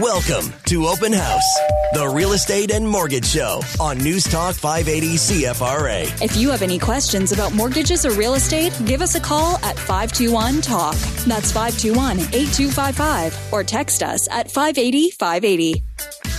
Welcome to Open House, the real estate and mortgage show on News Talk 580 CFRA. If you have any questions about mortgages or real estate, give us a call at 521 TALK. That's 521 8255 or text us at 580 580.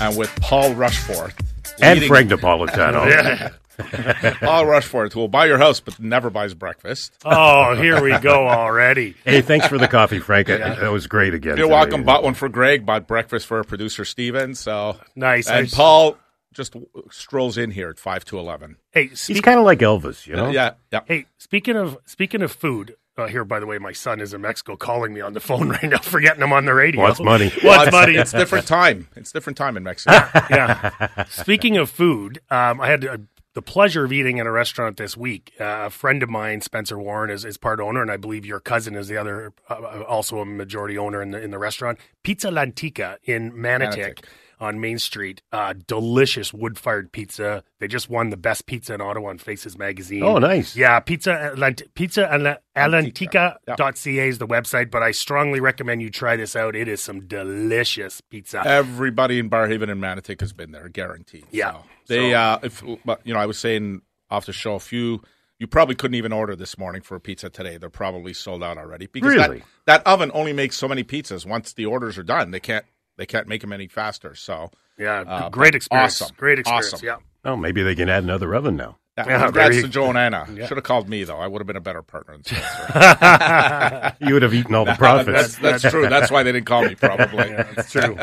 and with Paul Rushforth. And Frank Napolitano. Yeah. Paul Rushforth, who will buy your house but never buys breakfast. Oh, here we go already. Hey, thanks for the coffee, Frank. That that was great again. You're today. welcome. Bought one for Greg. Bought breakfast for our producer Steven. So Nice. And I- Paul just strolls in here at five to eleven. Hey, He's kind of like Elvis, you know? Yeah, yeah. hey, speaking of speaking of food. Uh, here, by the way, my son is in Mexico calling me on the phone right now, forgetting I'm on the radio. What's money? What's it's, money? It's different time. It's different time in Mexico. yeah. Speaking of food, um, I had uh, the pleasure of eating at a restaurant this week. Uh, a friend of mine, Spencer Warren, is, is part owner, and I believe your cousin is the other, uh, also a majority owner in the in the restaurant. Pizza Lantica in Manotick. Manotick. On Main Street, uh, delicious wood-fired pizza. They just won the best pizza in Ottawa on Faces magazine. Oh, nice. Yeah, pizza Alant- pizza Ala- alantica.ca is the website, but I strongly recommend you try this out. It is some delicious pizza. Everybody in Barrhaven and Manotick has been there, guaranteed. Yeah. So they, So- uh, if but, you know, I was saying off the show, a few you probably couldn't even order this morning for a pizza today. They're probably sold out already because Really? that, that oven only makes so many pizzas. Once the orders are done, they can't they can't make them any faster. So Yeah, Uh, great experience. awesome. Great experience. Awesome. Yeah. Oh, maybe they can add another oven now. yeah, Yeah, congrats very- to Joe and Anna. Should have called me though. I would have been a better partner than You would have eaten all the that's, profits. that's true. That's why they didn't call me. Probably. Yeah, that's true.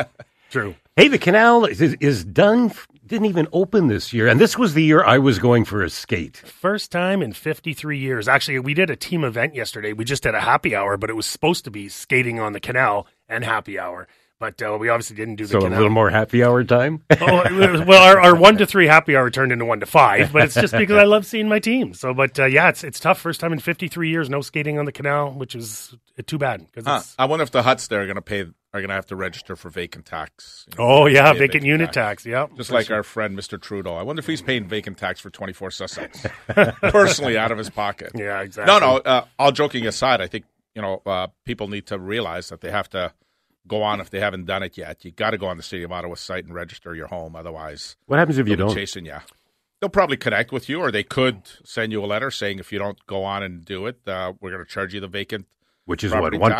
true. hey, the canal is, is done. Didn't even open this year, and this was the year I was going for a skate. First time in 53 years. Actually, we did a team event yesterday. We just did a happy hour, but it was supposed to be skating on the canal and happy hour. But uh, we obviously didn't do the So a little more happy hour time. oh, well, our, our one to three happy hour turned into one to five, but it's just because I love seeing my team. So, but uh, yeah, it's it's tough. First time in 53 years, no skating on the canal, which is uh, too bad. 'cause Huh. I wonder if the huts there are going to pay are going to have to register for vacant tax. You know, oh yeah, pay vacant unit tax. Yeah, Just like our friend Mr. Trudeau. I wonder if he's paying vacant tax for 24 Sussex personally out of his pocket. Yeah, exactly. No, no. Uh, all joking aside, I think you know uh, people need to realize that they have to go on if they haven't done it yet. You got to go on the City of Ottawa site and register your home. Otherwise, What happens if you they'll be don't? chasing you. They'll probably connect with you, or they could send you a letter saying if you don't go on and do it, uh, we're going to charge you the vacant. Which is what one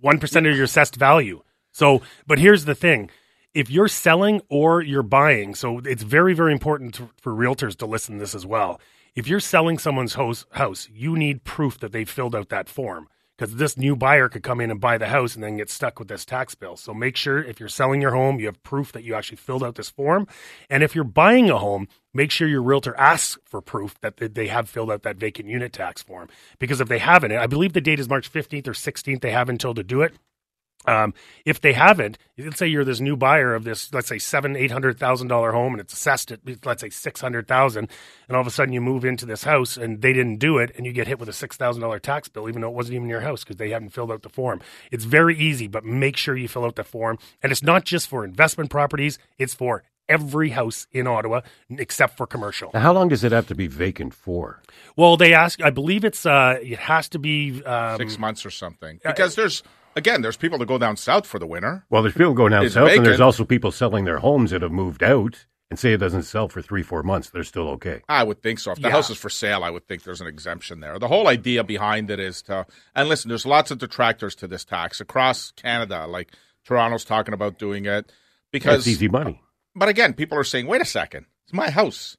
one percent of your assessed value. So, but here's the thing: if you're selling or you're buying, so it's very, very important to, for realtors to listen to this as well. If you're selling someone's house, house, you need proof that they filled out that form because this new buyer could come in and buy the house and then get stuck with this tax bill. So make sure if you're selling your home, you have proof that you actually filled out this form. And if you're buying a home, make sure your realtor asks for proof that they- have filled out that vacant unit tax form. Because if they haven't, I believe the date is March 15th or 16th, they have until to do it. Um, if they haven't, let's say you're this new buyer of this, let's say seven, eight hundred thousand dollar home, and it's assessed at let's say six hundred thousand, and all of a sudden you move into this house and they didn't do it, and you get hit with a six thousand dollar tax bill, even though it wasn't even your house because they haven't filled out the form. It's very easy, but make sure you fill out the form, and it's not just for investment properties; it's for every house in Ottawa except for commercial. Now, how long does it have to be vacant for? Well, they ask, I believe it's uh, it has to be um, six months or something. Because there's again, there's people that go down south for the winter. Well, there's people going down It's south, and there's also people selling their homes that have moved out and say it doesn't sell for three, four months. They're still okay. I would think so. If the Yeah. house is for sale, I would think there's an exemption there. The whole idea behind it is to, and listen, there's lots of detractors to this tax across Canada. Like Toronto's talking about doing it because, That's easy money. but again, people are saying, wait a second, it's my house.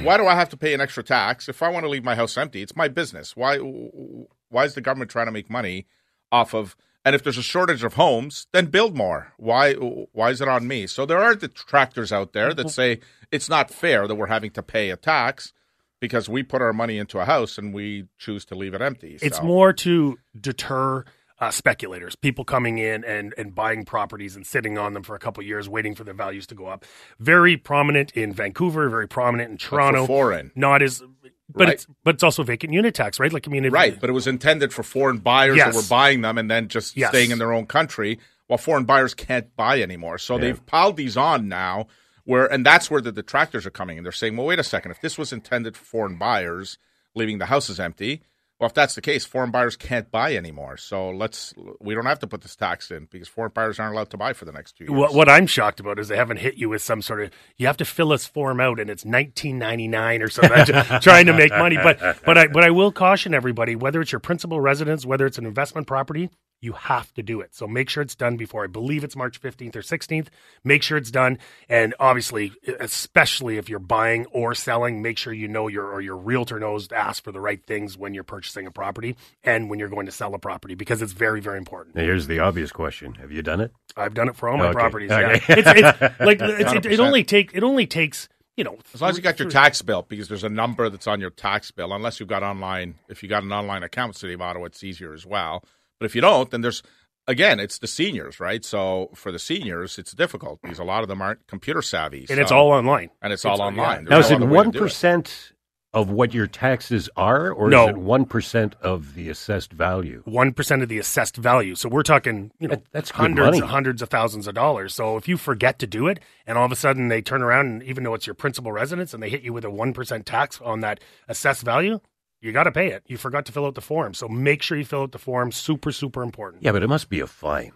Why do I have to pay an extra tax if I want to leave my house empty? It's my business. Why? Why is the government trying to make money off of? And if there's a shortage of homes, then build more. Why? Why is it on me? So there are detractors out there that say it's not fair that we're having to pay a tax because we put our money into a house and we choose to leave it empty. It's more to deter uh, speculators, people coming in and, and buying properties and sitting on them for a couple of years, waiting for their values to go up. Very prominent in Vancouver, very prominent in Toronto. foreign. not as, but Right. it's but it's also vacant unit tax, right? Like I mean, Right, but it was intended for foreign buyers Yes. that were buying them and then just Yes. staying in their own country, while foreign buyers can't buy anymore. So they've piled these on now, where and that's where the detractors are coming in. They're saying, well, wait a second, if this was intended for foreign buyers, leaving the houses empty, Well, if that's the case, foreign buyers can't buy anymore. So let's we don't have to put this tax in because foreign buyers aren't allowed to buy for the next two years. What, what I'm shocked about is they haven't hit you with some sort of you have to fill this form out and it's 1999 or something trying to make money. But but I but I will caution everybody whether it's your principal residence, whether it's an investment property, you have to do it. So make sure it's done before I believe it's March 15th or 16th. Make sure it's done. And obviously, especially if you're buying or selling, make sure you know your or your realtor knows to ask for the right things when you're purchasing a property and when you're going to sell a property because it's very, very important. Now, here's the obvious question: Have you done it? I've done it for all my Okay. properties. Okay. Yeah. It's, it's like it's, it, it only take it only takes you know As long as you got your tax bill, because there's a number that's on your tax bill, unless you've got online. If you got an online account with City of Ottawa, it's easier as well. But if you don't, then there's again, it's the seniors, right? So for the seniors, it's difficult because a lot of them aren't computer savvy, and it's all online. and it's all uh, online. yeah. Now, There's is no it other way to one do it. percent of what your taxes are, or No. is it one percent of the assessed value? One percent of the assessed value. So we're talking, you know, That- that's hundreds, money. hundreds of thousands of dollars. So if you forget to do it, and all of a sudden they turn around, and even though it's your principal residence, and they hit you with a one percent tax on that assessed value, you got to pay it. You forgot to fill out the form, so make sure you fill out the form. Super, super important. Yeah, but it must be a fine.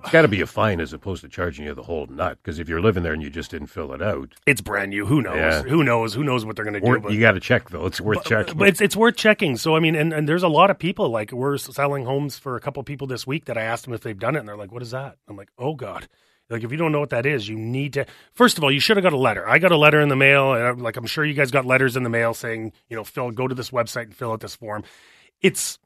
It's got to be a fine as opposed to charging you the whole nut. Because if you're living there and you just didn't fill it out, It's brand new. Who knows? Yeah. Who knows? Who knows what they're going to do? But- you got to check though. It's worth checking. But it's it's worth checking. So I mean, and, and there's a lot of people like we're selling homes for a couple people this week that I asked them if they've done it, and they're like, "What is that?" I'm like, "Oh God." Like if you don't know what that is, you need to. First of all, you should have got a letter. I got a letter in the mail, I'm, like I'm sure you guys got letters in the mail saying, you know, Phil, go to this website and fill out this form. It's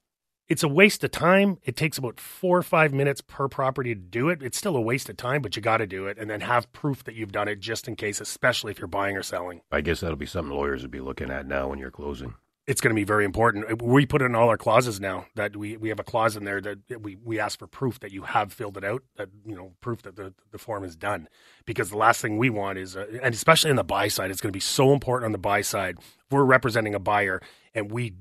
it's a waste of time. It takes about four or five minutes per property to do it. It's still a waste of time, but you got to do it, and then have proof that you've done it just in case, especially if you're buying or selling. I guess that'll be something lawyers would be looking at now when you're closing. It's going to be very important. We put in all our clauses now that we, we have a clause in there that we, we ask for proof that you have filled it out, that, you know, proof that the, the form is done. Because the last thing we want is, uh, and especially on the buy side, it's going to be so important on the buy side. If we're representing a buyer and we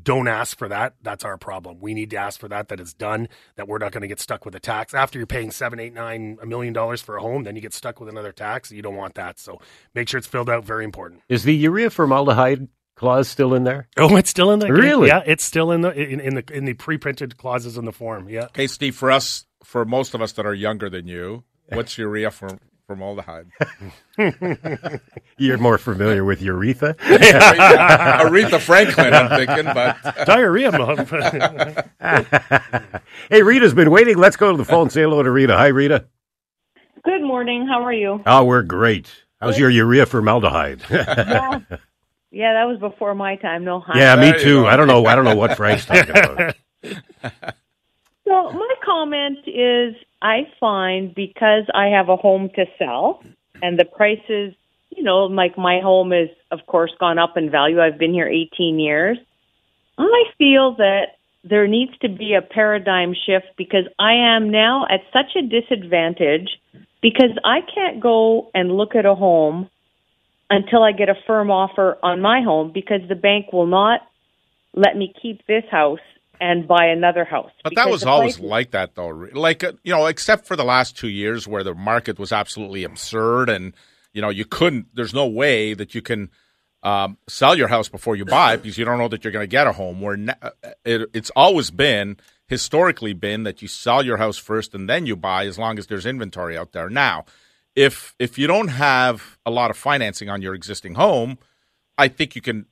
don't ask for that, that's our problem. We need to ask for that, that it's done, that we're not going to get stuck with a tax. After you're paying seven, eight, nine, a million dollars for a home, then you get stuck with another tax. You don't want that. So make sure it's filled out. Very important. Is the urea formaldehyde clause still in there? Oh, it's still in there. Really? Yeah, it's still in the in, in the in the pre-printed clauses in the form. Yeah. Okay, Steve. For us, for most of us that are younger than you, what's urea for formaldehyde? You're more familiar with urethra. Aretha Franklin, I'm thinking, but Diarrhea. Mom. hey, Rita's been waiting. Let's go to the phone. and Say hello to Rita. Hi, Rita. Good morning. How are you? Oh, we're great. How's your urea formaldehyde? Yeah, yeah, that was before my time. No, hi. yeah, me too. I don't know. I don't know what Frank's talking about. So my comment is, I find because I have a home to sell, and the prices, you know, like my home is, of course, gone up in value. I've been here 18 years. I feel that there needs to be a paradigm shift because I am now at such a disadvantage because I can't go and look at a home until I get a firm offer on my home because the bank will not let me keep this house and buy another house. but that was always prices- like that, though. Like uh, you know, except for the last two years where the market was absolutely absurd, and you know, you couldn't. There's no way that you can um, sell your house before you buy it because you don't know that you're going to get a home. Where na- uh, it, it's always been historically been that you sell your house first and then you buy, as long as there's inventory out there. Now, if if you don't have a lot of financing on your existing home, I think you can.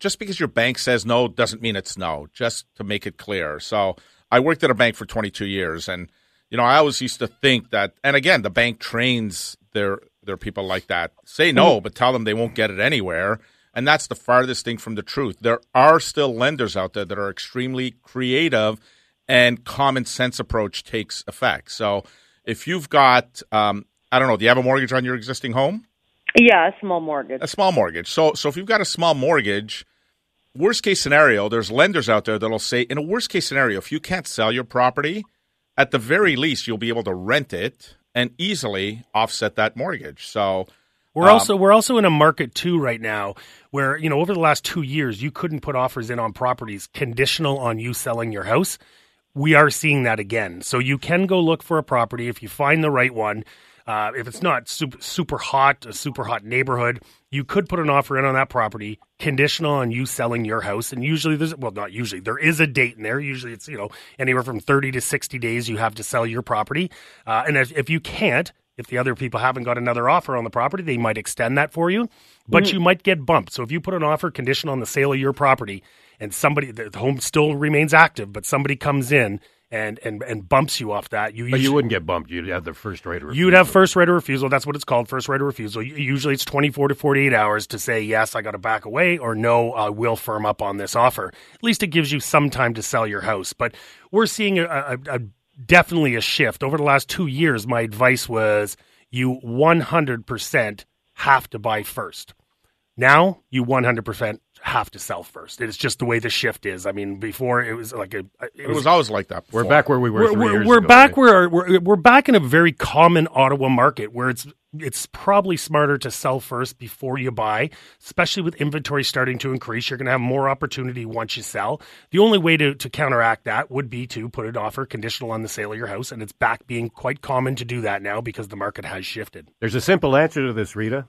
Just because your bank says no doesn't mean it's no. Just to make it clear. So I worked at a bank for 22 years, and you know I always used to think that. And again, the bank trains their their people like that. Say no, but tell them they won't get it anywhere. And that's the farthest thing from the truth. There are still lenders out there that are extremely creative, and common sense approach takes effect. So if you've got, um, I don't know, do you have a mortgage on your existing home? Yeah, a small mortgage. a small mortgage. So so if you've got a small mortgage, worst case scenario, there's lenders out there that'll say in a worst case scenario, if you can't sell your property, at the very least you'll be able to rent it and easily offset that mortgage. So We're um, also we're also in a market too right now where you know over the last two years you couldn't put offers in on properties conditional on you selling your house. we are seeing that again. So you can go look for a property if you find the right one. Uh, if it's not super, super hot, a super hot neighborhood, you could put an offer in on that property conditional on you selling your house. And usually there's, well, not usually, there is a date in there. Usually it's, you know, anywhere from 30 to 60 days you have to sell your property. Uh, and if, if you can't, if the other people haven't got another offer on the property, they might extend that for you, but you might get bumped. So if you put an offer conditional on the sale of your property and somebody, the home still remains active, but somebody comes in and, and, and bumps you off that, you But you wouldn't get bumped. You'd have the first right of refusal. You'd have first right of refusal. That's what it's called, first right of refusal. Usually it's 24 to 48 hours to say, yes, I got to back away, or no, I will firm up on this offer. At least it gives you some time to sell your house. But we're seeing a, a, a definitely a shift. Over the last two years, my advice was you 100% have to buy first. Now you 100% have to sell first. It's just the way the shift is. I mean, before it was like a, it It was always like that. We're back where we were we're, 3 we're, years we're ago, back right? where we're, we're back in a very common Ottawa market where it's it's probably smarter to sell first before you buy, especially with inventory starting to increase. You're going to have more opportunity once you sell. The only way to, to counteract that would be to put an offer conditional on the sale of your house, and it's back being quite common to do that now because the market has shifted. There's a simple answer to this, Rita.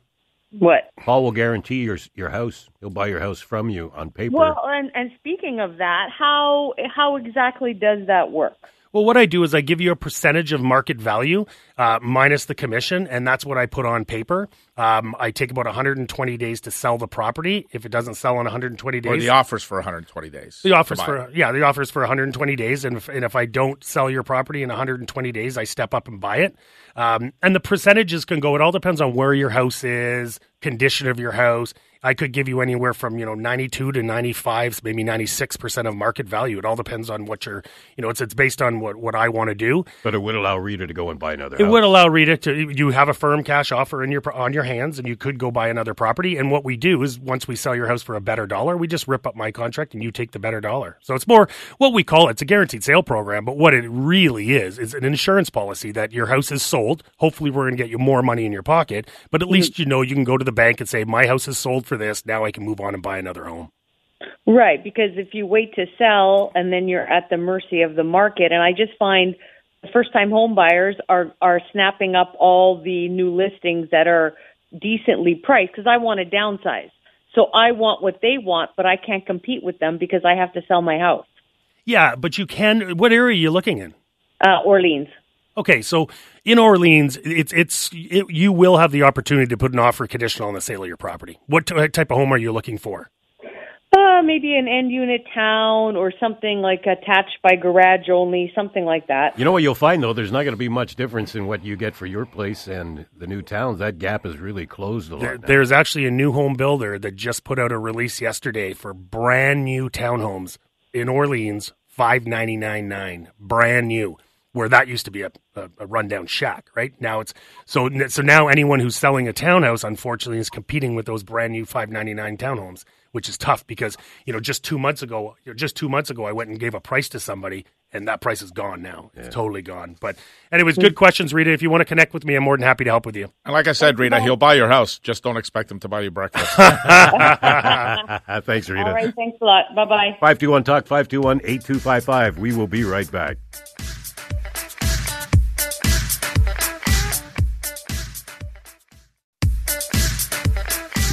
What? Paul will guarantee your your house. He'll buy your house from you on paper. Well, and and speaking of that, how how exactly does that work? Well, what I do is I give you a percentage of market value uh, minus the commission, and that's what I put on paper. Um, I take about 120 days to sell the property. If it doesn't sell in 120 days, Or the offers for 120 days. the offers for yeah, the offers for 120 days, and if, and if I don't sell your property in 120 days, I step up and buy it. Um, and the percentages can go. It all depends on where your house is, condition of your house. I could give you anywhere from you know 92 to 95, maybe 96 percent of market value. It all depends on what you're you know it's it's based on what what I want to do. but it would allow Rita to go and buy another It house. would allow Rita to you have a firm cash offer in your on your hands, and you could go buy another property. And what we do is once we sell your house for a better dollar, we just rip up my contract and you take the better dollar. So it's more what we call it's a guaranteed sale program, but what it really is is an insurance policy that your house is sold. Hopefully, we're going to get you more money in your pocket, but at mm-hmm. least you know you can go to the bank and say my house is sold for this. Now I can move on and buy another home. Right, because if you wait to sell and then you're at the mercy of the market, and I just find first time home buyers are are snapping up all the new listings that are decently priced because I want to downsize. So I want what they want, but I can't compete with them because I have to sell my house. Yeah, but you can. What area are you looking in? Uh, Orleans. Okay, so in Orleans, it's it's it, you will have the opportunity to put an offer conditional on the sale of your property. What t- type of home are you looking for? Uh, maybe an end unit town or something like attached by garage only, something like that. You know what you'll find though? There's not going to be much difference in what you get for your place and the new towns. That gap is really closed a lot. There, there's actually a new home builder that just put out a release yesterday for brand new townhomes in Orleans, five ninety nine nine, brand new. Where that used to be a, a, a rundown shack, right? Now it's so so now anyone who's selling a townhouse, unfortunately, is competing with those brand new five ninety nine townhomes, which is tough because you know just two months ago, you know, just two months ago, I went and gave a price to somebody, and that price is gone now. It's totally gone. But anyways, good questions, Rita. If you want to connect with me, I'm more than happy to help with you. And like I said, Rita, he'll buy your house. Just don't expect him to buy you breakfast. Thanks, Rita. All right, thanks a lot. Bye bye. 521 Talk 521 8255. We will be right back.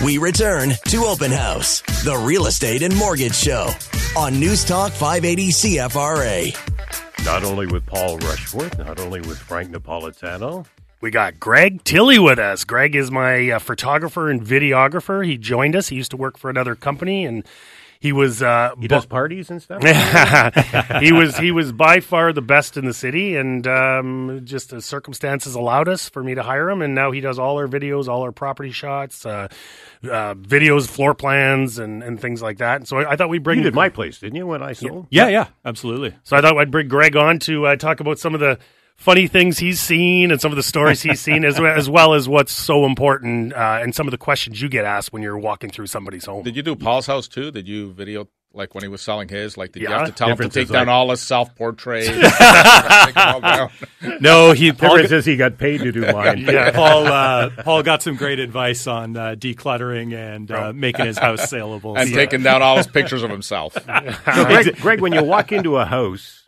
We return to Open House, the real estate and mortgage show on News Talk 580 CFRA. Not only with Paul Rushforth, not only with Frank Napolitano. We got Greg Tilly with us. Greg is my uh, photographer and videographer. He joined us. He used to work for another company, and he was uh, He bu- does parties and stuff? he was he was by far the best in the city, and um, just the circumstances allowed us for me to hire him. And now he does all our videos, all our property shots, uh, uh, videos, floor plans, and, and things like that. And so I, I thought we'd bring You did my place, didn't you, when I sold? Yeah, yeah, absolutely. So I thought I'd bring Greg on to uh, talk about some of the funny things he's seen and some of the stories he's seen, as well as, well as what's so important uh, and some of the questions you get asked when you're walking through somebody's home. Did you do Paul's house too? Did you video like when he was selling his? Like, did you have to tell him to take down like- all his self portraits? take them all down? No, he Paul, Difference is he got paid to do mine. Yeah. Paul uh, Paul got some great advice on uh, decluttering and uh, making his house saleable. and So- taking down all his pictures of himself. So Greg, Greg, when you walk into a house,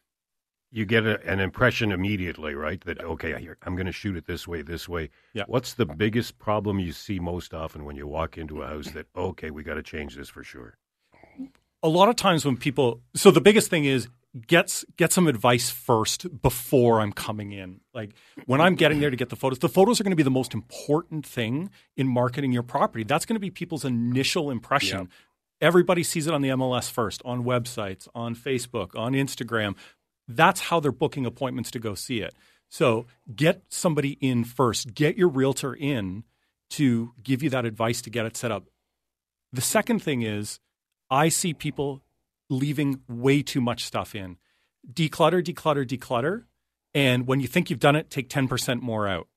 you get a, an impression immediately, right? That okay, I'm going to shoot it this way, this way. Yeah. What's the biggest problem you see most often when you walk into a house that okay, we got to change this for sure? a lot of times when people so the biggest thing is get get some advice first before I'm coming in. Like when I'm getting there to get the photos, the photos are going to be the most important thing in marketing your property. That's going to be people's initial impression. Everybody sees it on the MLS first, on websites, on Facebook, on Instagram. That's how they're booking appointments to go see it. So get somebody in first. Get your realtor in to give you that advice to get it set up. The second thing is I see people leaving way too much stuff in. Declutter, declutter, declutter. And when you think you've done it, take 10% more out.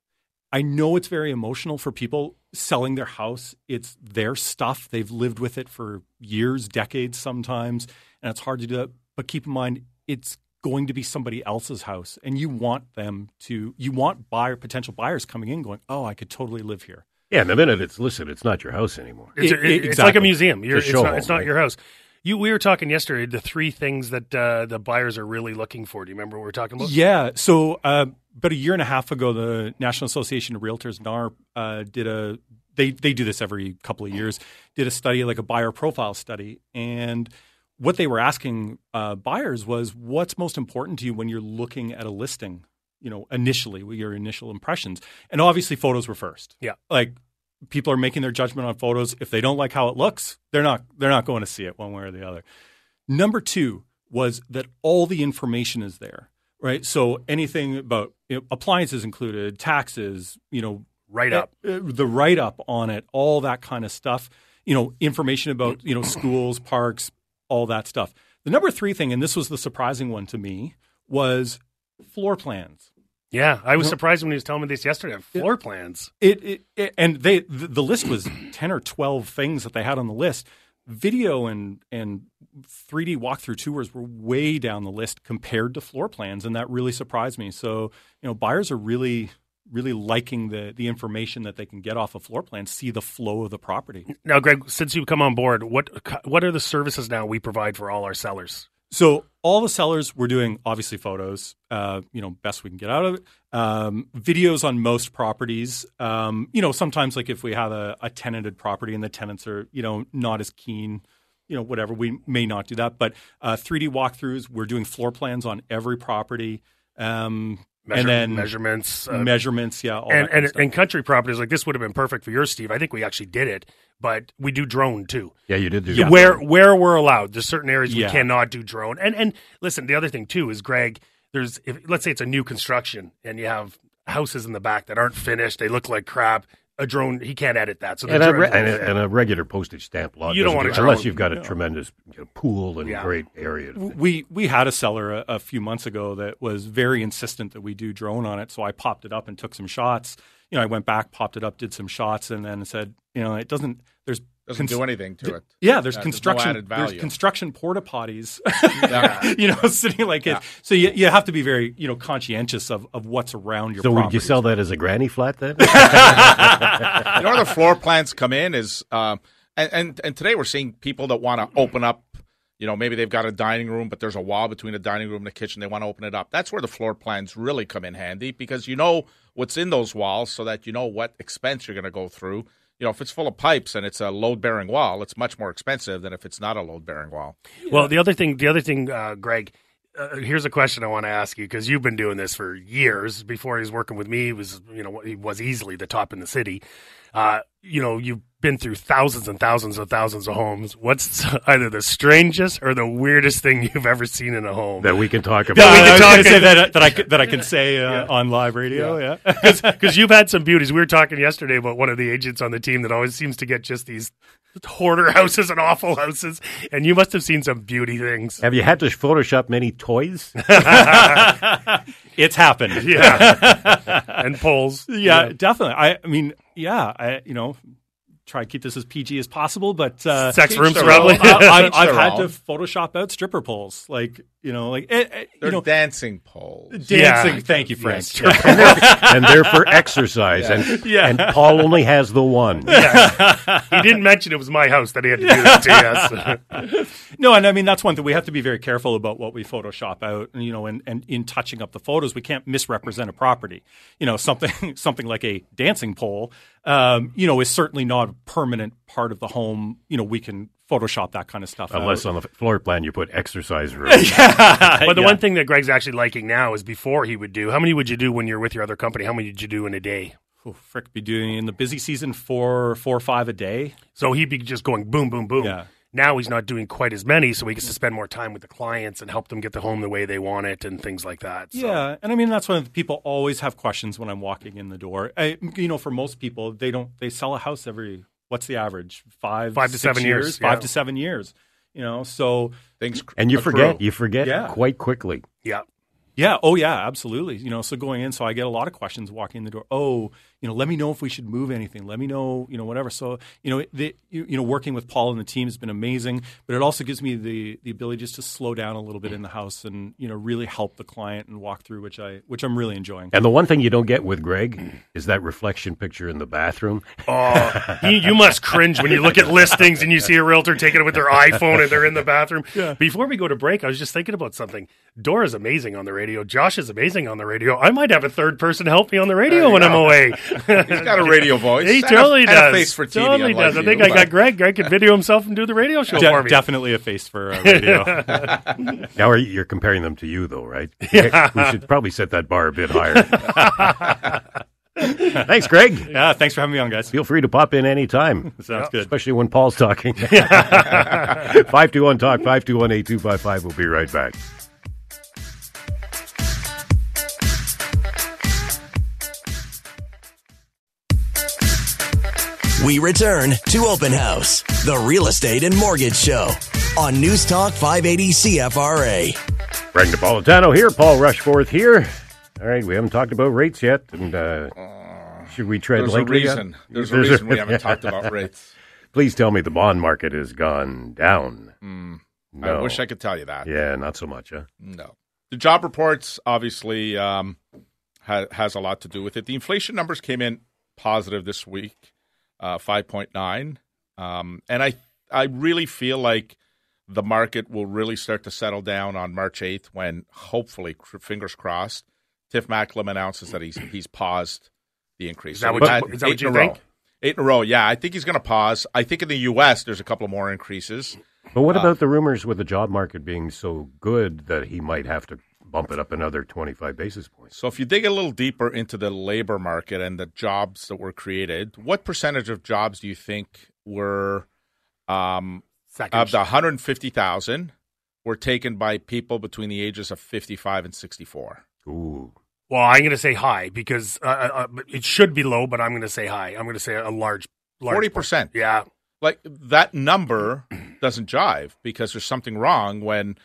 I know it's very emotional for people selling their house. It's their stuff. They've lived with it for years, decades sometimes, and it's hard to do that. But keep in mind, it's going to be somebody else's house, and you want them to, you want buyer, potential buyers coming in going, oh, I could totally live here. Yeah, and the minute it's listed, it's not your house anymore. It's, It- a- it- it's like a museum. You're, It's it's, a not, home, it's not right? your house. You, we were talking yesterday. The three things that uh, the buyers are really looking for. Do you remember what we were talking about? Yeah. So, uh, about a year and a half ago, the National Association of Realtors (NAR) uh, did a they they do this every couple of years. Did a study like a buyer profile study, and what they were asking uh, buyers was, "What's most important to you when you're looking at a listing?" You know, initially, your initial impressions, and obviously, photos were first. Yeah. like people are making their judgment on photos. If they don't like how it looks, they're not they're not going to see it one way or the other. Number two was that all the information is there, right? So anything about you know, appliances included, taxes, you know, Right up. uh, the write up on it, all that kind of stuff. You know, information about you know schools, parks, all that stuff. The number three thing, and this was the surprising one to me, was floor plans. Yeah, I was surprised when he was telling me this yesterday. Floor plans. It, it, it and they the, the list was ten or twelve things that they had on the list. Video and and 3D walkthrough tours were way down the list compared to floor plans, and that really surprised me. So you know, buyers are really really liking the the information that they can get off of floor plan, see the flow of the property. Now, Greg, since you've come on board, what what are the services now we provide for all our sellers? So all the sellers we're doing obviously photos, uh, you know, best we can get out of it. Um, videos on most properties. Um, you know, sometimes like if we have a, a tenanted property and the tenants are you know not as keen, you know, whatever, we may not do that. But uh, 3D walkthroughs, we're doing floor plans on every property. Um, Measure- and then measurements, uh, measurements, yeah, all and and, and country properties like this would have been perfect for yours, Steve. I think we actually did it, but we do drone too. Yeah, you did do Yeah. Where where we're allowed, there's certain areas Yeah. we cannot do drone. And and listen, the other thing too is Greg. There's if let's say it's a new construction and you have houses in the back that aren't finished, they look like crap. A drone, he can't edit that. So the and, a re- and, a, and a regular postage stamp lot. You don't doesn't want do- a drone. unless you've got a tremendous you know, pool and Yeah. great area. to- we we had a seller a, a few months ago that was very insistent that we do drone on it. So I popped it up and took some shots. You know, I went back, popped it up, did some shots, and then said, you know, it doesn't. There's Doesn't cons- do anything to it. Yeah, there's Yeah, there's no construction. added there's construction porta potties. Yeah. you know, sitting like it. So you, you have to be very you know conscientious of, of what's around your. So would you sell that as a granny flat then? you know where the floor plans come in is, um, and, and and today we're seeing people that want to open up. You know, maybe they've got a dining room, but there's a wall between the dining room and the kitchen. They want to open it up. That's where the floor plans really come in handy because you know what's in those walls, so that you know what expense you're going to go through. You know, if it's full of pipes and it's a load bearing wall, it's much more expensive than if it's not a load bearing wall. Well, the other thing, the other thing, uh, Greg. Uh, here's a question I want to ask you because you've been doing this for years. Before he was working with me, he was you know he was easily the top in the city. Uh, you know, you've been through thousands and thousands of thousands of homes. What's either the strangest or the weirdest thing you've ever seen in a home? that we can talk Yeah, about. I can talk- gonna say that, that I that I can say uh, on live radio. Yeah. Because you've had some beauties. We were talking yesterday about one of the agents on the team that always seems to get just these hoarder houses and awful houses, and you must have seen some beauty things. Have you had to Photoshop many toys? it's happened. Yeah, and poles. Yeah, definitely. I, I mean, yeah, I you know try to keep this as PG as possible, but uh, Sex rooms their probably. own. I, I've, Each I've had to. Photoshop out stripper poles, like you know, like eh, eh, They're you know, dancing poles. dancing. Yeah. Thank you, Frank. Yes. and, they're, and they're for exercise. And, Yeah. and Paul only has the one. he didn't mention it was my house that he had to do that to. Yes. No, and I mean that's one thing we have to be very careful about what we Photoshop out. You know, and, and in touching up the photos, we can't misrepresent a property. You know, something something like a dancing pole, um, you know, is certainly not a permanent part of the home. You know, we can Photoshop that kind of stuff. Unless out. on the floor plan you put exercise room. But the Yeah. one thing that Greg's actually liking now is before he would do. How many would you do when you're with your other company? How many did you do in a day? Oh, frick, be doing in the busy season four, four or five a day. So he'd be just going boom, boom, boom. Yeah. Now he's not doing quite as many, so he gets to spend more time with the clients and help them get the home the way they want it and things like that. So. Yeah, and I mean that's when people always have questions when I'm walking in the door. I, you know, for most people, they don't they sell a house every what's the average five Five to six seven years, five yeah. to seven years. You know, so Things cr- And you accrue. forget, you forget Yeah. quite quickly. Yeah. yeah, oh yeah, absolutely. You know, so going in, so I get a lot of questions walking in the door. Oh, you know, let me know if we should move anything. Let me know, you know, whatever. So you know, the, you, you know, working with Paul and the team has been amazing, but it also gives me the the ability just to slow down a little bit in the house and you know really help the client and walk through, which I which I'm really enjoying. And the one thing you don't get with Greg is that reflection picture in the bathroom. Oh, you, you must cringe when you look at listings and you see a realtor taking it with their iPhone and they're in the bathroom. Before we go to break, I was just thinking about something. Dora's amazing on the radio. Josh is amazing on the radio. I might have a third person help me on the radio There you when I'm away. He's got a radio voice. He and a- totally and a does. face for TV, totally unlike does. I you, think I got Greg. Greg could video himself and do the radio show De- for me. definitely a face for uh, radio. Now you- you're comparing them to you, though, right? Yeah. We should probably set that bar a bit higher. Thanks, Greg. yeah, thanks for having me on, guys. Feel free to pop in anytime. Sounds good. Especially when Paul's talking. 521 Talk, 521 8255. We'll be right back. We return to Open House, the real estate and mortgage show on News Talk 580 CFRA. Greg Napolitano here, Paul Rushforth here. All right, we haven't talked about rates yet. And uh, should we tread There's a lightly? reason. There's a There's a- reason we haven't talked about rates. Please tell me the bond market has gone down. I No. wish I could tell you that. Yeah, not so much, huh? No. The job reports obviously um, ha- has a lot to do with it. The inflation numbers came in positive this week, uh, 5.9. Um, and I, I really feel like the market will really start to settle down on March 8th when hopefully, fingers crossed, Tiff Macklem announces that he's, he's paused the increase. Is that we've what you- had that eight what you in a row. think? Eight in a row, yeah. I think he's going to pause. I think in the U.S. there's a couple more increases. But what Uh, about the rumors with the job market being so good that he might have to bump it up another 25 basis points? So if you dig a little deeper into the labor market and the jobs that were created, what percentage of jobs do you think were um, of the 150,000 were taken by people between the ages of 55 and 64? Ooh. well, I'm going to say high because uh, uh, uh, it should be low, but I'm going to say high. I'm going to say a large, large 40%. Yeah. Like that number doesn't jive because there's something wrong when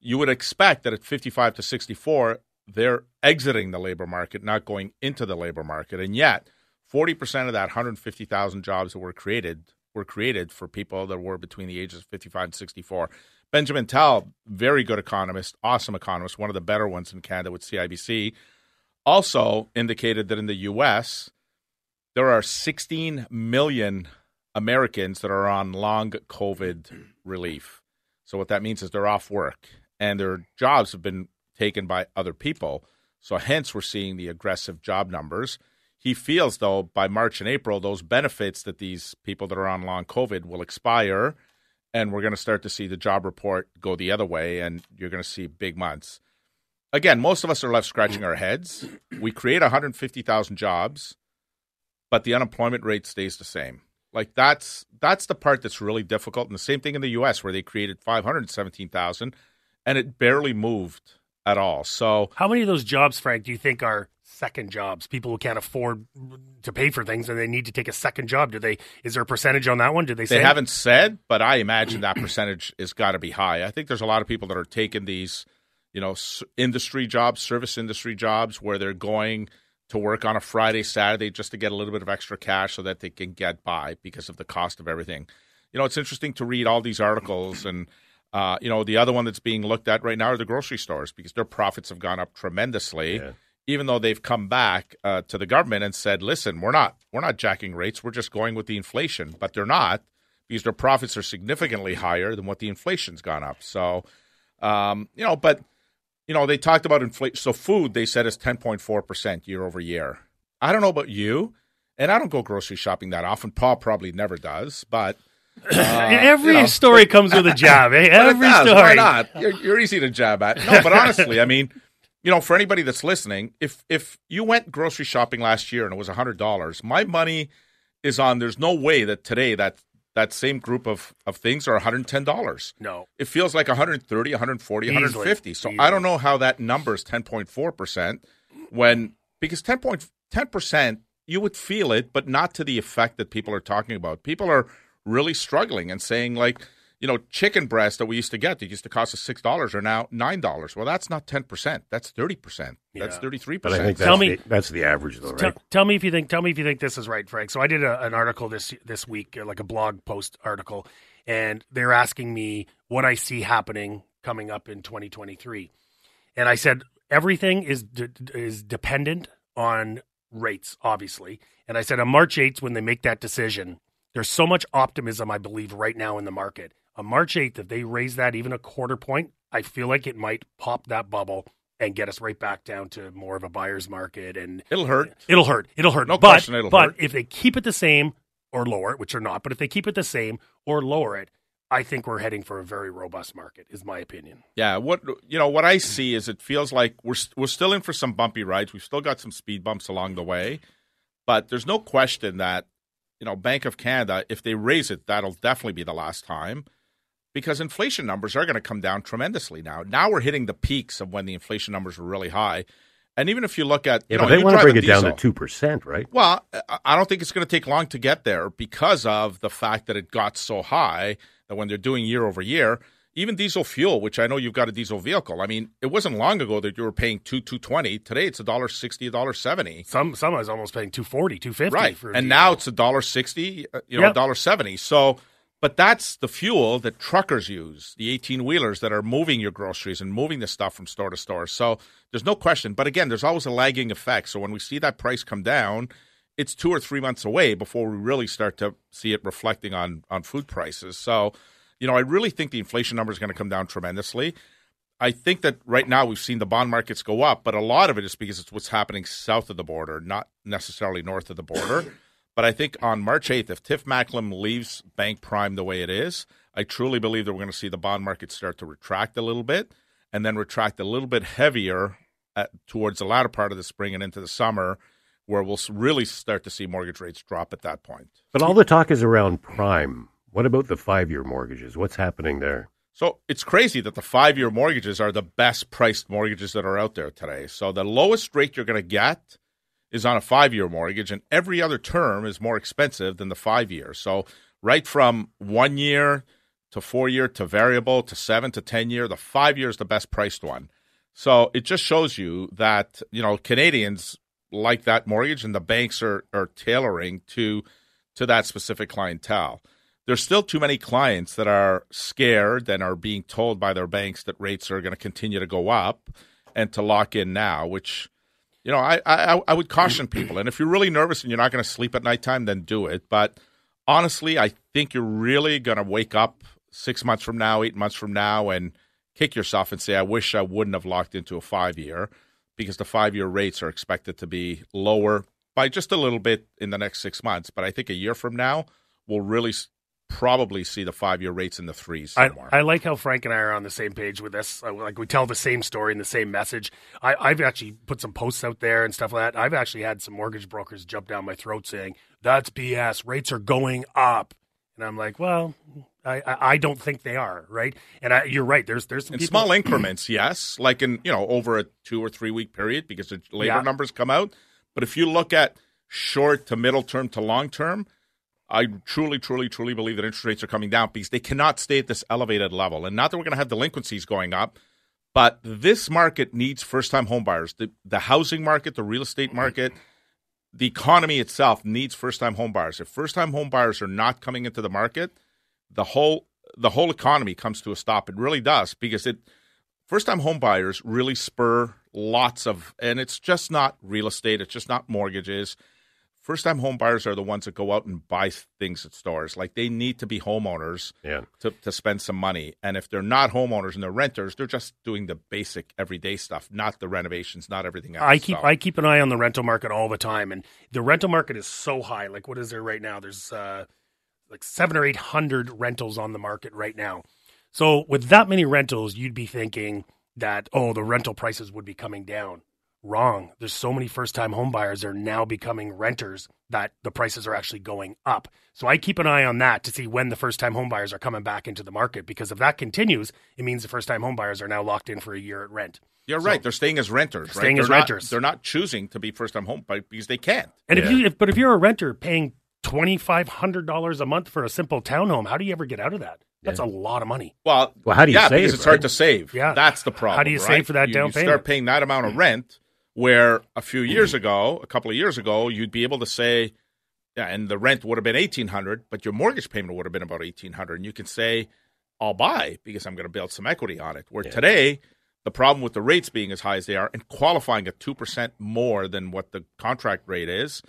you would expect that at 55 to 64 they're exiting the labor market, not going into the labor market. And yet, 40% of that 150,000 jobs that were created were created for people that were between the ages of 55 and 64. Benjamin Tal, very good economist, awesome economist, one of the better ones in Canada with CIBC, also indicated that in the US, there are 16 million Americans that are on long COVID relief. So what that means is they're off work and their jobs have been taken by other people. So hence we're seeing the aggressive job numbers. He feels though by March and April those benefits that these people that are on long COVID will expire and we're going to start to see the job report go the other way and you're going to see big months. Again, most of us are left scratching our heads. We create 150,000 jobs, but the unemployment rate stays the same. Like that's that's the part that's really difficult. And the same thing in the U.S. where they created five hundred seventeen thousand, and it barely moved at all. So How many of those jobs, Frank, do you think are second jobs? People who can't afford to pay for things and they need to take a second job. Do they? Is there a percentage on that one? Do they say? they haven't said, but I imagine that percentage has got to be high. I think there's a lot of people that are taking these, you know, industry jobs, service industry jobs, where they're going to work on a Friday, Saturday just to get a little bit of extra cash so that they can get by because of the cost of everything. You know, it's interesting to read all these articles and. Uh, you know, the other one that's being looked at right now are the grocery stores because their profits have gone up tremendously. Yeah. Even though they've come back uh, to the government and said, "Listen, we're not we're not jacking rates. We're just going with the inflation." But they're not because their profits are significantly higher than what the inflation's gone up. So, um, you know, but you know, they talked about inflation. So food, they said, is 10.4% year over year. I don't know about you, and I don't go grocery shopping that often. Paul probably never does, but. Uh, Every you know, story comes with a jab. Eh? Every does. story. Why not? You're, you're easy to jab at. No, but honestly, I mean, you know, for anybody that's listening, if if you went grocery shopping last year and it was hundred dollars, my money is on. There's no way that today that that same group of of things are 110 dollars. No. It feels like 130, 140, Easily. 150. So Easily. I don't know how that number is 10.4 percent when because 10.10 percent you would feel it, but not to the effect that people are talking about. People are really struggling and saying like, you know, chicken breast that we used to get that used to cost us six dollars are now nine dollars. Well, that's not 10 percent. That's 30 percent. That's 33 But I think percent. that's, Tell me- the, that's the average, though, Tell, right? tell me if you think. Tell me if you think this is right, Frank. So I did a, an article this this week, uh, like a blog post article, and they're asking me what I see happening coming up in 2023, and I said everything is de- is dependent on rates, obviously. And I said on March 8th, when they make that decision, there's so much optimism, I believe, right now in the market. On March 8th, if they raise that even a quarter point, I feel like it might pop that bubble and get us right back down to more of a buyer's market and It'll hurt. It'll hurt. It'll hurt. No but, question it'll but hurt. if they keep it the same or lower it, which are not, but if they keep it the same or lower it, I think we're heading for a very robust market, is my opinion. Yeah, what you know, what I see is it feels like we're we're still in for some bumpy rides. We've still got some speed bumps along the way, but there's no question that you know Bank of Canada, if they raise it, that'll definitely be the last time, because inflation numbers are going to come down tremendously now. Now we're hitting the peaks of when the inflation numbers were really high, and even if you look at Yeah, you know, they want to bring it down to 2%, right? well, I don't think it's going to take long to get there because of the fact that it got so high that when they're doing year over year, even diesel fuel, which I know you've got a diesel vehicle. I mean, it wasn't long ago that you were paying two two twenty. Today it's a dollar sixty, a dollar seventy. Some some I was almost paying 240, 250 Right, for and diesel. now it's a dollar sixty. uh, You know, a Yep. dollar seventy. So, but that's the fuel that truckers use, the eighteen wheelers that are moving your groceries and moving the stuff from store to store. So there's no question. But again, there's always a lagging effect. So when we see that price come down, it's two or three months away before we really start to see it reflecting on on food prices. So, you know, I really think the inflation number is going to come down tremendously. I think that right now we've seen the bond markets go up, but a lot of it is because it's what's happening south of the border, not necessarily north of the border. but I think on March 8th, if Tiff Macklem leaves Bank Prime the way it is, I truly believe that we're going to see the bond market start to retract a little bit and then retract a little bit heavier at, towards the latter part of the spring and into the summer, where we'll really start to see mortgage rates drop at that point. But all the talk is around prime. What about the five year mortgages? What's happening there? So it's crazy that the five year mortgages are the best priced mortgages that are out there today. So the lowest rate you're going to get is on a five year mortgage, and every other term is more expensive than the five year. So right from one year to four year to variable to seven to 10 year, the five year is the best priced one. So it just shows you that, you know, Canadians like that mortgage and the banks are, are tailoring to to that specific clientele there's still too many clients that are scared and are being told by their banks that rates are going to continue to go up and to lock in now, which you know I I, I would caution people. And if you're really nervous and you're not going to sleep at nighttime, then do it. But honestly, I think you're really going to wake up six months from now, eight months from now, and kick yourself and say, "I wish I wouldn't have locked into a five year," because the five year rates are expected to be lower by just a little bit in the next six months. But I think a year from now, we'll really probably see the five year rates in the threes I, somewhere. I like how Frank and I are on the same page with this. Uh, Like we tell the same story and the same message. I, I've actually put some posts out there and stuff like that. I've actually had some mortgage brokers jump down my throat saying that's BS. Rates are going up, and I'm like, well, I, I, I don't think they are, right? And I, you're right. There's there's some in people, small increments, yes, like in you know over a two or three week period because the labor Yeah. numbers come out. But if you look at short to middle term to long term, I truly, truly, truly believe that interest rates are coming down because they cannot stay at this elevated level. And not that we're going to have delinquencies going up, but this market needs first time home buyers. The, the housing market, the real estate market, the economy itself needs first time home buyers. If first time home buyers are not coming into the market, the whole the whole economy comes to a stop. It really does because it first time home buyers really spur lots of and it's just not real estate, it's just not mortgages first time home buyers are the ones that go out and buy things at stores. Like they need to be homeowners Yeah. to, to spend some money. And if they're not homeowners and they're renters, they're just doing the basic everyday stuff, not the renovations, not everything else. I keep So- I keep an eye on the rental market all the time, and the rental market is so high. Like, what is there right now? There's uh, like seven or eight hundred rentals on the market right now. So, with that many rentals, you'd be thinking that oh, the rental prices would be coming down. Wrong. There's so many first time homebuyers are now becoming renters that the prices are actually going up. So I keep an eye on that to see when the first time homebuyers are coming back into the market because if that continues, it means the first time homebuyers are now locked in for a year at rent. You're right. They're staying as renters. right? Staying They're as not- renters. They're not choosing to be first time homebuyers because they can't. And if you, if, but if you're a renter paying twenty five hundred dollars a month for a simple townhome, how do you ever get out of that? That's a lot of money. Well, Well, how do you yeah, save, because it's hard to save. Yeah. that's the problem. How do you right? save for that you, down you payment? start paying that amount of rent, where a few years ago, a couple of years ago, you'd be able to say, yeah, and the rent would have been eighteen hundred, but your mortgage payment would have been about eighteen hundred, and you can say, I'll buy because I'm going to build some equity on it. Where today. The problem with the rates being as high as they are and qualifying at 2% more than what the contract rate is,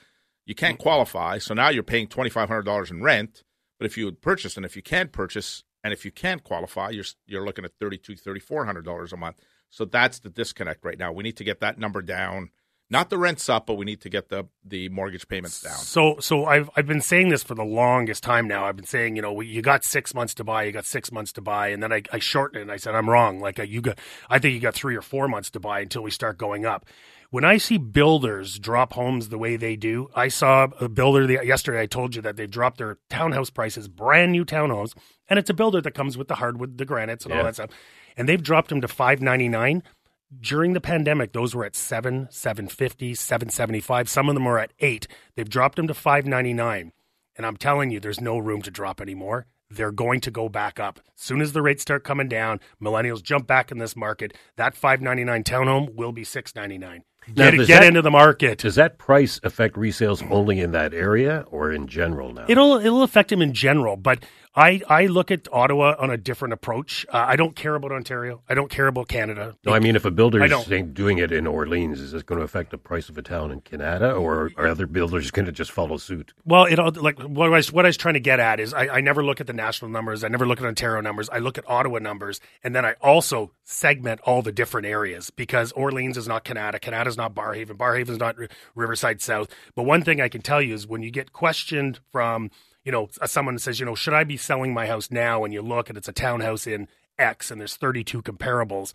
you can't mm-hmm. qualify. So now you're paying $2,500 in rent. But if you would purchase, and if you can't purchase, and if you can't qualify, you're you're looking at thirty two, thirty four hundred dollars a month. So that's the disconnect right now. We need to get that number down. Not the rents up, but we need to get the the mortgage payments down. So, so I've I've been saying this for the longest time now. I've been saying, you know, we- you got six months to buy, you got six months to buy, and then I, I shortened it and I said I'm wrong. Like uh, you got, I think you got three or four months to buy until we start going up. When I see builders drop homes the way they do, I saw a builder the, yesterday. I told you that they dropped their townhouse prices, brand new townhomes, and it's a builder that comes with the hardwood, the granites, and all that stuff, and they've dropped them to five ninety nine during the pandemic, those were at seven, seven fifty, seven seventy five. Some of them are at eight. They've dropped them to five ninety nine, and I'm telling you, there's no room to drop anymore. They're going to go back up. As soon as the rates start coming down, millennials jump back in this market. That five ninety nine townhome will be six ninety nine. Now, Get, get that- into the market. Does that price affect resales only in that area or in general now? It'll it'll affect them in general, but I I look at Ottawa on a different approach. Uh, I don't care about Ontario. I don't care about Canada. no, I mean, if a builder is doing it in Orleans, is this going to affect the price of a town in Canada, or are other builders going to just follow suit? Well, it all like what I was what I was trying to get at is I, I never look at the national numbers. I never look at Ontario numbers. I look at Ottawa numbers, and then I also segment all the different areas because Orleans is not Kanata, Kanata is not Barrhaven, Barrhaven is not Riverside South. But one thing I can tell you is when you get questioned from you know someone says you know should I be selling my house now, and you look and it's a townhouse in X and there's 32 comparables,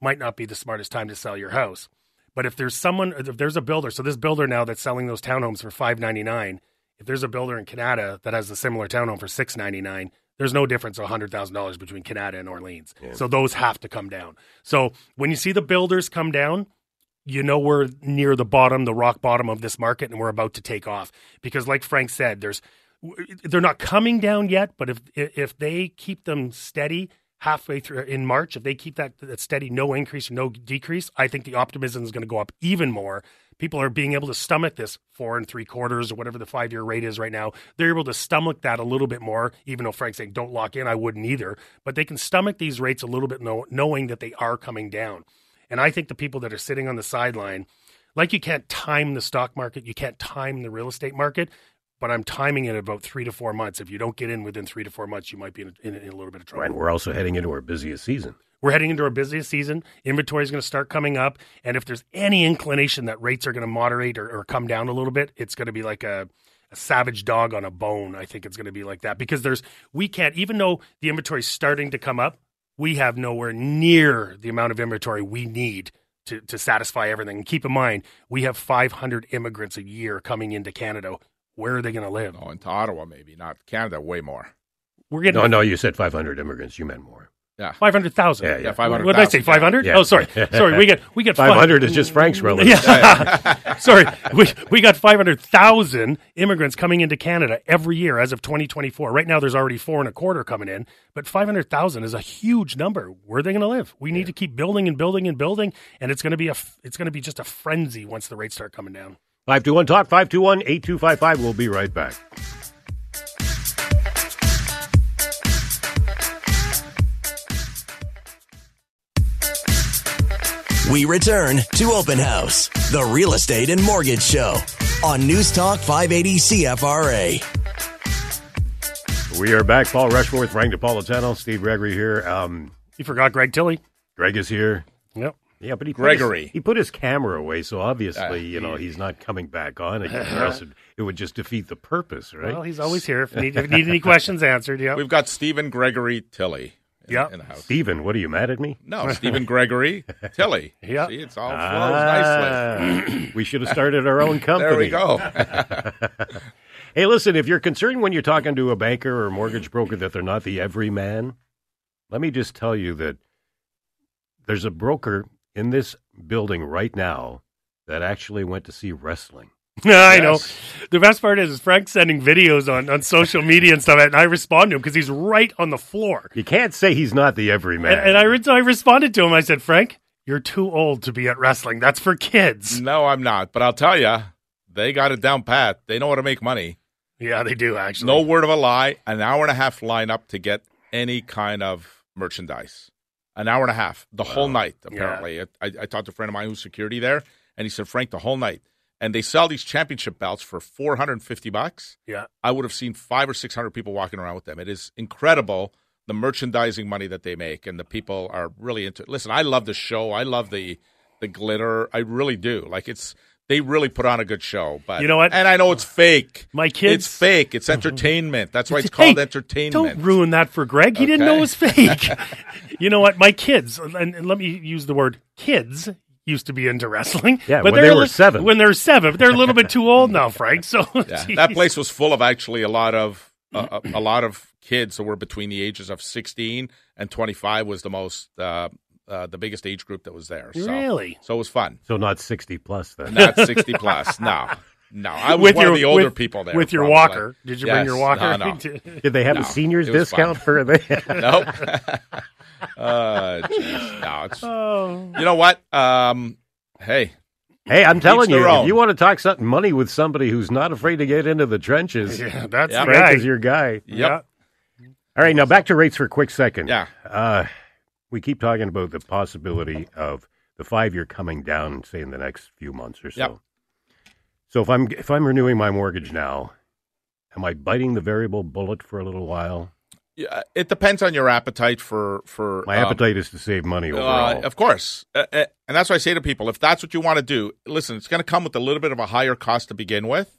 might not be the smartest time to sell your house. But if there's someone, if there's a builder, so this builder now that's selling those townhomes for five ninety nine, if there's a builder in Kanata that has a similar townhome for six ninety nine, there's no difference of hundred thousand dollars between Kanata and Orleans. So those have to come down. So when you see the builders come down, you know we're near the bottom, the rock bottom of this market, and we're about to take off. Because, like Frank said, there's they're not coming down yet, but if if they keep them steady halfway through in March, if they keep that, that steady, no increase no decrease, I think the optimism is going to go up even more. People are being able to stomach this four and three quarters or whatever the five year rate is right now. They're able to stomach that a little bit more, even though Frank's saying don't lock in. I wouldn't either, but they can stomach these rates a little bit, know, knowing that they are coming down. And I think the people that are sitting on the sideline, like you can't time the stock market, you can't time the real estate market, but I'm timing it about three to four months. If you don't get in within three to four months, you might be in, in, in a little bit of trouble. And we're also heading into our busiest season. We're heading into our busiest season. Inventory is going to start coming up. And if there's any inclination that rates are going to moderate or, or come down a little bit, it's going to be like a, a savage dog on a bone. I think it's going to be like that because there's, we can't, even though the inventory is starting to come up, we have nowhere near the amount of inventory we need to, to satisfy everything. And keep in mind, we have 500 immigrants a year coming into Canada. Where are they going to live? Oh, into Ottawa, maybe not Canada. Way more. We're getting No, no, you said 500 immigrants. You meant more. Yeah, five hundred thousand. Yeah, yeah. Yeah, 500,000, What did I say? Five hundred? Yeah. Oh, sorry, sorry. We get we get 500 is just Frank's relative. Yeah. Sorry, we we got five hundred thousand immigrants coming into Canada every year as of twenty twenty four. Right now, there's already four and a quarter coming in, but five hundred thousand is a huge number. Where are they going to live? We need to keep building and building and building, and it's going to be a it's going to be just a frenzy once the rates start coming down. 521 Talk, 521 8255. We'll be right back. We return to Open House, the real estate and mortgage show on News Talk 580 CFRA. We are back. Paul Rushforth, Frank Napolitano, Steve Gregory here. Um, You forgot Greg Tilley. Greg is here. Yep. Yeah, but he put Gregory. his, he put his camera away, so obviously, Uh, you know, he's not coming back on again. or else it, it would just defeat the purpose, right? Well, he's always here if you need, if you need any questions answered. Yeah. We've got Stephen Gregory Tilly in, Yep. in the house. Steven, what are you mad at me? No, Stephen Gregory Tilly. Yeah. See, it's all flows nicely. Ah, we should have started our own company. There we go. Hey, listen, if you're concerned when you're talking to a banker or mortgage broker that they're not the everyman, let me just tell you that there's a broker in this building right now that actually went to see wrestling. I know. The best part is, is Frank's sending videos on, on social media and stuff, and I respond to him because he's right on the floor. You can't say he's not the everyman. And, and I, re- I responded to him. I said, Frank, you're too old to be at wrestling. That's for kids. no, I'm not. But I'll tell you, they got it down pat. They know how to make money. Yeah, they do, actually. No word of a lie. An hour and a half line up to get any kind of merchandise. An hour and a half, the whole night. Apparently, I, I talked to a friend of mine who's security there, and he said, "Frank, the whole night." And they sell these championship belts for four hundred and fifty bucks. Yeah. I would have seen five or six hundred people walking around with them. It is incredible the merchandising money that they make, and the people are really into it. Listen, I love the show. I love the the glitter. I really do. Like it's they really put on a good show. But You know what? And I know it's fake. My kids- It's fake. It's entertainment. That's why it's called Hey, entertainment. Don't ruin that for Greg. He didn't know it was fake. you know what? My kids, and, and let me use the word kids, used to be into wrestling. Yeah, but when they're they were li- seven. When they're seven, but they're a little bit too old now, Frank. So Yeah, that place was full of actually a lot of uh, a, a lot of kids that were between the ages of 16 and 25 was the most uh, uh, the biggest age group that was there. So, Really? So it was fun. so not 60 plus then. Not 60 plus. No. No, I was With one your- of the older with- people there. with your probably. walker. Did you bring your walker? No, no. Did they have No, a seniors discount fun. for the? Nope. uh, jeez. no, it's, oh. you know what? Um, hey, hey, I'm telling you, own. if you want to talk something money with somebody who's not afraid to get into the trenches, Yeah, that's Yeah. the Frank guy. is your guy. yep. All right, now back to rates for a quick second. Yeah. Uh, we keep talking about the possibility of the five year coming down, say in the next few months or so. Yep. So if I'm if I'm renewing my mortgage now, am I biting the variable bullet for a little while? Yeah, it depends on your appetite for for My um, appetite is to save money overall. Uh, of course, uh, uh, and that's why I say to people: if that's what you want to do, listen, it's going to come with a little bit of a higher cost to begin with.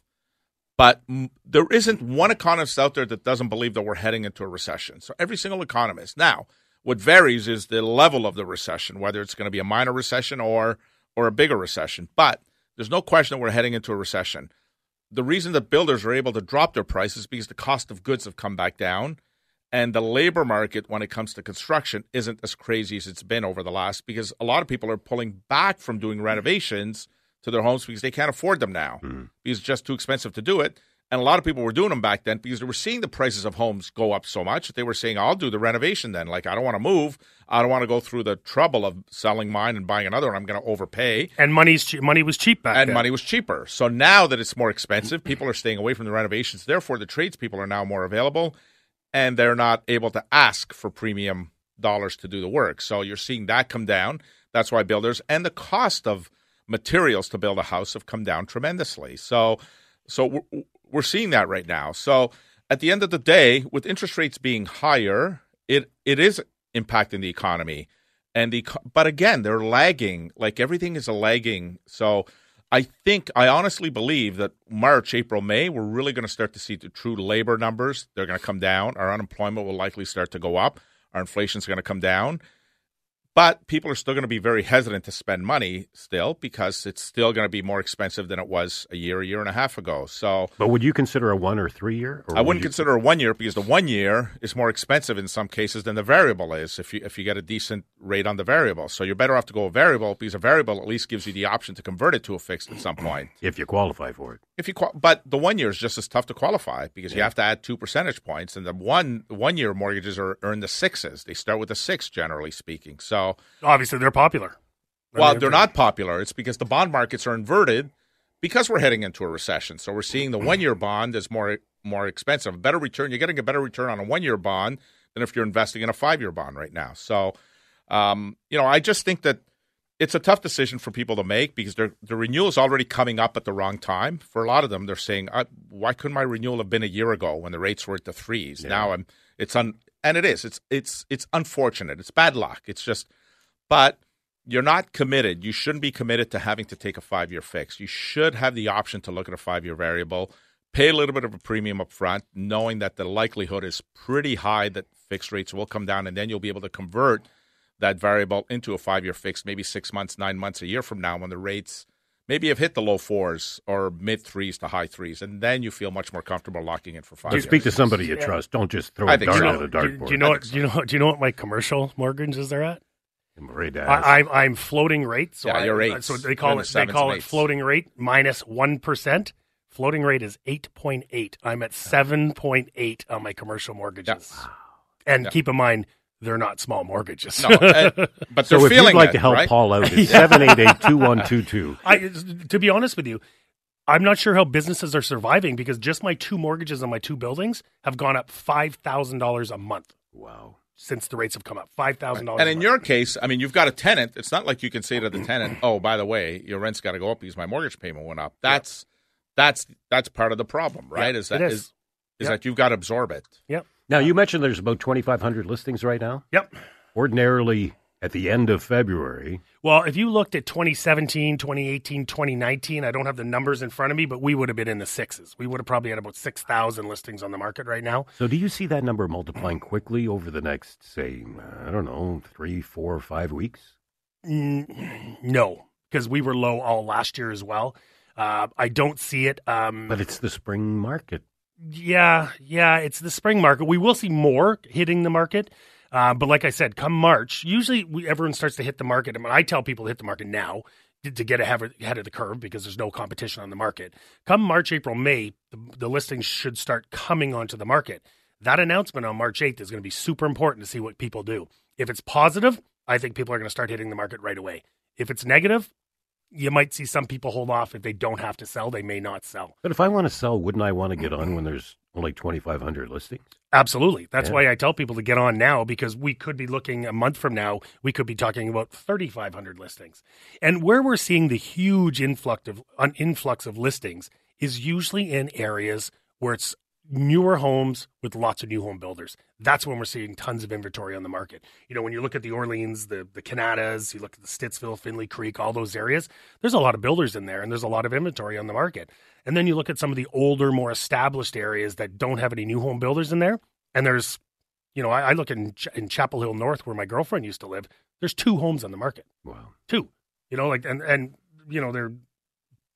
But there isn't one economist out there that doesn't believe that we're heading into a recession. So every single economist. Now, what varies is the level of the recession, whether it's going to be a minor recession or or a bigger recession. But there's no question that we're heading into a recession. The reason that builders are able to drop their prices is because the cost of goods have come back down and the labor market when it comes to construction isn't as crazy as it's been over the last because a lot of people are pulling back from doing renovations to their homes because they can't afford them now mm-hmm. because it's just too expensive to do it and a lot of people were doing them back then because they were seeing the prices of homes go up so much that they were saying i'll do the renovation then like i don't want to move i don't want to go through the trouble of selling mine and buying another one i'm going to overpay And money's che- money was cheap back and then. And money was cheaper. So now that it's more expensive, people are staying away from the renovations. Therefore, the tradespeople are now more available, and they're not able to ask for premium dollars to do the work. So you're seeing that come down. That's why builders and the cost of materials to build a house have come down tremendously. So, so we're, seeing that right now. So at the end of the day, with interest rates being higher, it it is impacting the economy. And the but again they're lagging like everything is a lagging. So i think i honestly believe that march april may we're really going to start to see the true labor numbers. They're going to come down. Our unemployment will likely start to go up. Our inflation's going to come down but people are still going to be very hesitant to spend money still because it's still going to be more expensive than it was a year a year and a half ago so but would you consider a one or three year? Or I would wouldn't you- consider a one year because the one year is more expensive in some cases than the variable is if you if you get a decent rate on the variable. So you're better off to go a variable because a variable at least gives you the option to convert it to a fixed at some point. if you qualify for it. If you qual- but the one year is just as tough to qualify because you have to add two percentage points, and the one one year mortgages are, in the sixes. They start with a six, generally speaking. So Obviously, they're popular. well, they're not popular. It's because the bond markets are inverted because we're heading into a recession. So we're seeing the one year bond is more more expensive. A better return. You're getting a better return on a one year bond than if you're investing in a five year bond right now. So, um, you know, I just think that it's a tough decision for people to make because the renewal is already coming up at the wrong time. For a lot of them, they're saying, uh, "Why couldn't my renewal have been a year ago when the rates were at the threes? Yeah. Now I'm it's un and it is. It's it's it's unfortunate. It's bad luck. It's just, but you're not committed. You shouldn't be committed to having to take a five year fix. You should have the option to look at a five year variable, pay a little bit of a premium up front, knowing that the likelihood is pretty high that fixed rates will come down, and then you'll be able to convert that variable into a five year fix, maybe six months, nine months, a year from now when the rates maybe have hit the low fours or mid threes to high threes, and then you feel much more comfortable locking in for five You speak to somebody you trust. Don't just throw I a think dart so. at a Do, dartboard. do you know what? Do you know? Do you know what my commercial mortgages they're at? I'm afraid to ask. I, I'm I'm floating rate. So Yeah, I, your uh, rates. So they call in the it they call it eights. floating rate minus one percent. Floating rate is eight point eight. I'm at seven point eight on my commercial mortgages. And Yeah. keep in mind, they're not small mortgages. No, uh, but so they're if feeling you'd like it, to help right? Paul out, it's seven eight eight two one two two. I, to be honest with you, I'm not sure how businesses are surviving because just my two mortgages on my two buildings have gone up five thousand dollars a month Wow. since the rates have come up. Five thousand dollars. And in your case, I mean, you've got a tenant. It's not like you can say to the tenant, "Oh, by the way, your rent's got to go up because my mortgage payment went up." That's that's that's part of the problem, right? is that it is is. is Yep. that you've got to absorb it. Yep. Now you mentioned there's about twenty five hundred listings right now. Yep. Ordinarily, at the end of February, Well, if you looked at 2017, 2018, 2019, I don't have the numbers in front of me, but we would have been in the sixes. We would have probably had about 6,000 listings on the market right now. so do you see that number multiplying quickly over the next, say, I don't know, three, four, five weeks? Mm, no, because we were low all last year as well. Uh, I don't see it. Um, But it's the spring market. Yeah, yeah, it's the spring market. We will see more hitting the market. Uh, but like I said, come March, usually we, everyone starts to hit the market. I, mean, I tell people to hit the market now to, get ahead of, ahead of the curve because there's no competition on the market. Come March, April, May, the, the listings should start coming onto the market. That announcement on March 8th is going to be super important to see what people do. If it's positive, I think people are going to start hitting the market right away. If it's negative, you might see some people hold off. If they don't have to sell, they may not sell. But if I want to sell, wouldn't I want to get on when there's only 2,500 listings? Absolutely. That's Yeah. why I tell people to get on now because we could be looking a month from now, we could be talking about 3,500 listings. And where we're seeing the huge influx of an influx of listings is usually in areas where it's newer homes with lots of new home builders. That's when we're seeing tons of inventory on the market. You know, when you look at the Orleans, the the Kanatas, you look at the Stittsville, Findlay Creek, all those areas, there's a lot of builders in there and there's a lot of inventory on the market. And then you look at some of the older, more established areas that don't have any new home builders in there, and there's you know, I, I look in Ch- in Chapel Hill North where my girlfriend used to live. There's two homes on the market. Wow. Two. You know, like and and you know, they're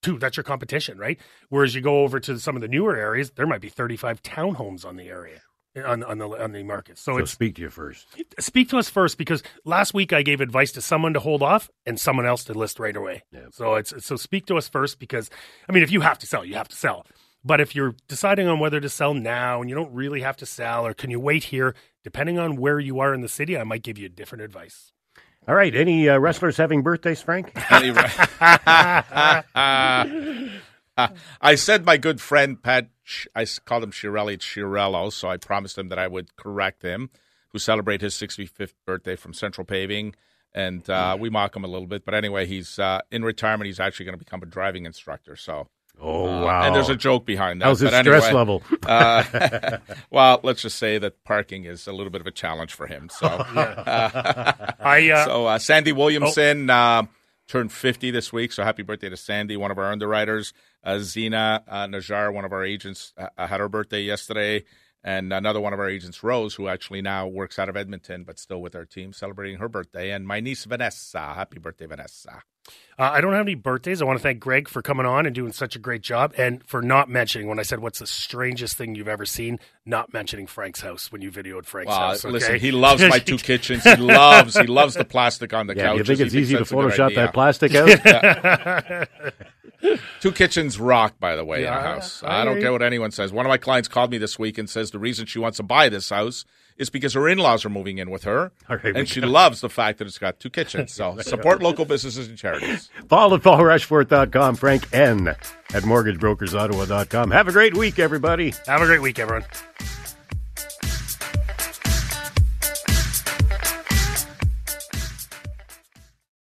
two. That's your competition, right? Whereas you go over to some of the newer areas, there might be 35 townhomes on the area on on the on the market. So, So speak to you first. speak to us first because last week I gave advice to someone to hold off and someone else to list right away. Yeah. So it's so speak to us first because I mean if you have to sell, you have to sell. But if you're deciding on whether to sell now and you don't really have to sell or can you wait here, depending on where you are in the city, I might give you different advice. All right. Any uh, wrestlers having birthdays, Frank? I said my good friend Pat, I called him Shirelli Shirello, so I promised him that I would correct him, who celebrate his 65th birthday from Central Paving. And uh, we mock him a little bit. But anyway, he's uh, in retirement. He's actually going to become a driving instructor. So, Oh, uh, wow. And there's a joke behind that. How's his But stress level? uh, well, let's just say that parking is a little bit of a challenge for him. So, I uh, so uh, Sandy Williamson uh, turned 50 this week. So happy birthday to Sandy, one of our underwriters. Uh, Zena uh, Najar, one of our agents, uh, had her birthday yesterday. And another one of our agents, Rose, who actually now works out of Edmonton, but still with our team, celebrating her birthday. And my niece, Vanessa. Happy birthday, Vanessa. Uh, I don't have any birthdays. I want to thank Greg for coming on and doing such a great job, and for not mentioning when I said what's the strangest thing you've ever seen. Not mentioning Frank's house when you videoed Frank's Well, house. okay? listen, he loves my two kitchens. He loves he loves the plastic on the Yeah, couch. you think it's easy to Photoshop that plastic out? Two kitchens rock, by the way, in a house. I I, don't care what anyone says. One of my clients called me this week and says the reason she wants to buy this house is because her in-laws are moving in with her, All right, we and she got- loves the fact that it's got two kitchens. So support local businesses and charities. Paul at paulrushforth.com, Frank N at mortgagebrokersottawa.com. Have a great week, everybody. Have a great week, everyone.